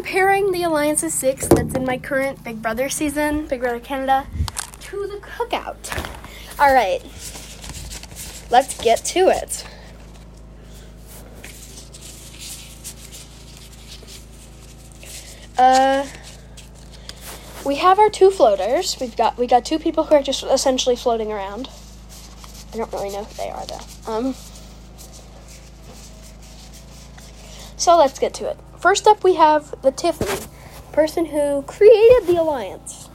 comparing the Alliances 6 that's in my current Big Brother season, Big Brother Canada, to the cookout. All right, let's get to it. Uh, we have our two floaters. We've got we got two people who are just essentially floating around. I don't really know who they are though. Um. So let's get to it. First up, we have the Tiffany, person who created the alliance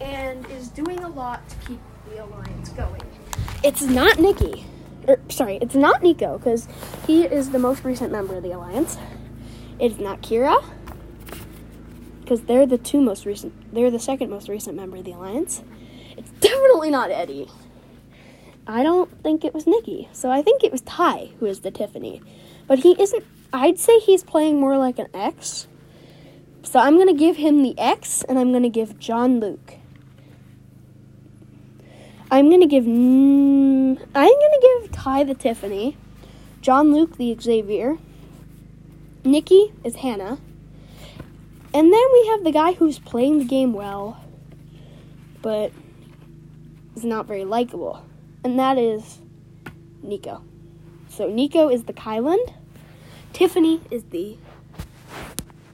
and is doing a lot to keep the alliance going. It's not Nikki. Er, sorry, it's not Nico because he is the most recent member of the alliance. It's not Kira because they're the two most recent. They're the second most recent member of the alliance. It's definitely not Eddie. I don't think it was Nikki. So I think it was Ty who is the Tiffany. But he isn't I'd say he's playing more like an X. So I'm going to give him the X and I'm going to give John Luke. I'm going to give I'm going to give Ty the Tiffany, John Luke the Xavier, Nikki is Hannah. And then we have the guy who's playing the game well, but is not very likable and that is Nico. So Nico is the Kyland, Tiffany is the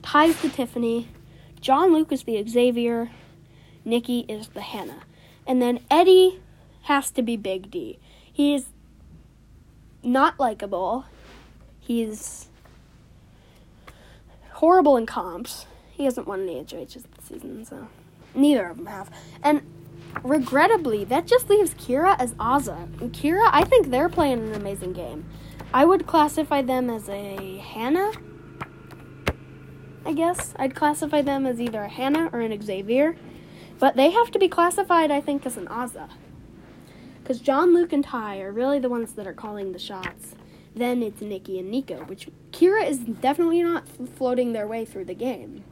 Ty's the Tiffany, John Luke is the Xavier, Nikki is the Hannah, and then Eddie has to be Big D. He is not likable. He's horrible in comps. He hasn't won any HOHs this season, so neither of them have. And regrettably, that just leaves Kira as Azah. And Kira, I think they're playing an amazing game. I would classify them as a Hannah. I guess I'd classify them as either a Hannah or an Xavier, but they have to be classified, I think, as an Azah. Because John, Luke, and Ty are really the ones that are calling the shots. Then it's Nikki and Nico, which Kira is definitely not floating their way through the game.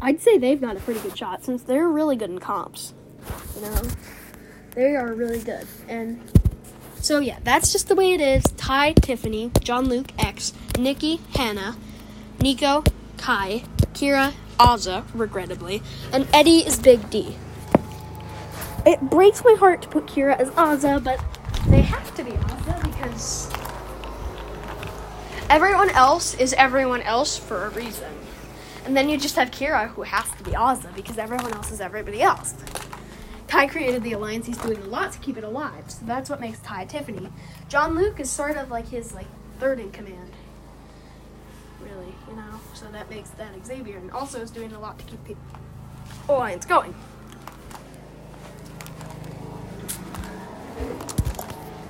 I'd say they've got a pretty good shot since they're really good in comps. You know, they are really good. And so yeah, that's just the way it is. Ty, Tiffany, John, Luke, X, Nikki, Hannah, Nico, Kai, Kira, Azah, regrettably, and Eddie is Big D. It breaks my heart to put Kira as Azah, but they have to be Azah because everyone else is everyone else for a reason. And then you just have Kira, who has to be Azah because everyone else is everybody else. Ty created the alliance. He's doing a lot to keep it alive. So that's what makes Ty Tiffany. John Luke is sort of like his like third in command. Really, you know. So that makes that Xavier, and also is doing a lot to keep the alliance going.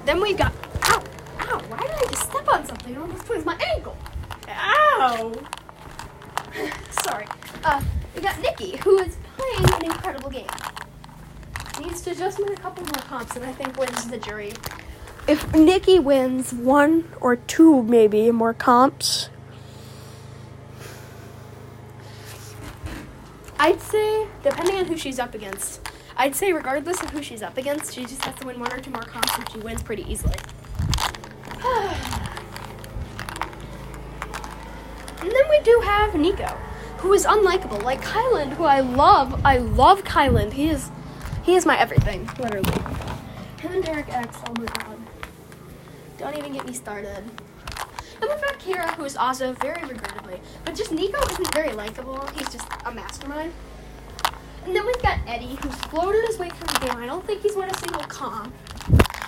Then we got. Ow! Ow! Why did I just step on something? It almost twists my ankle. Ow! Sorry. Uh, we got Nikki, who is playing an incredible game. Needs to just win a couple more comps, and I think wins the jury. If Nikki wins one or two, maybe more comps, I'd say, depending on who she's up against, I'd say regardless of who she's up against, she just has to win one or two more comps, and she wins pretty easily. And then we do have Nico, who is unlikable, like Kyland, who I love. I love Kyland. He is, he is my everything, literally. Him and Derek X. Oh my god. Don't even get me started. And we've got Kira, who is also very regrettably, but just Nico isn't very likable. He's just a mastermind. And then we've got Eddie, who's floated his way through the game. I don't think he's won a single comp.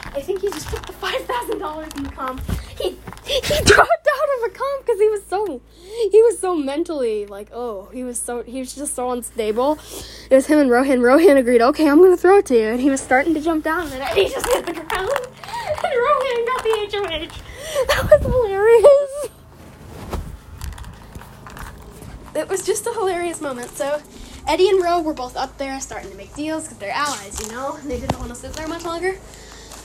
I think he just took the five thousand dollars in the comp. He he dropped comp because he was so he was so mentally like oh he was so he was just so unstable. It was him and Rohan. Rohan agreed, okay, I'm gonna throw it to you, and he was starting to jump down, and he just hit the ground, and Rohan got the HOH. That was hilarious. It was just a hilarious moment. So. Eddie and Ro were both up there starting to make deals because they're allies, you know? And they didn't want to sit there much longer.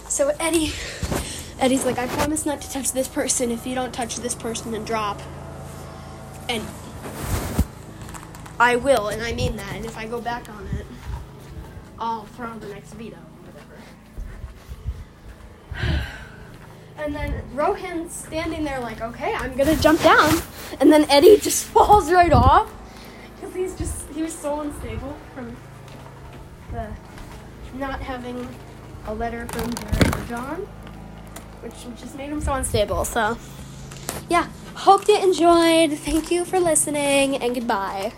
So Eddie, Eddie's like, I promise not to touch this person if you don't touch this person and drop. And I will, and I mean that. And if I go back on it, I'll throw the next veto, whatever. And then Rohan's standing there like, okay, I'm gonna jump down. and then Eddie just falls right off because he's just he was so unstable from the not having a letter from John, which just made him so unstable. So, yeah, hope you enjoyed. Thank you for listening, and goodbye.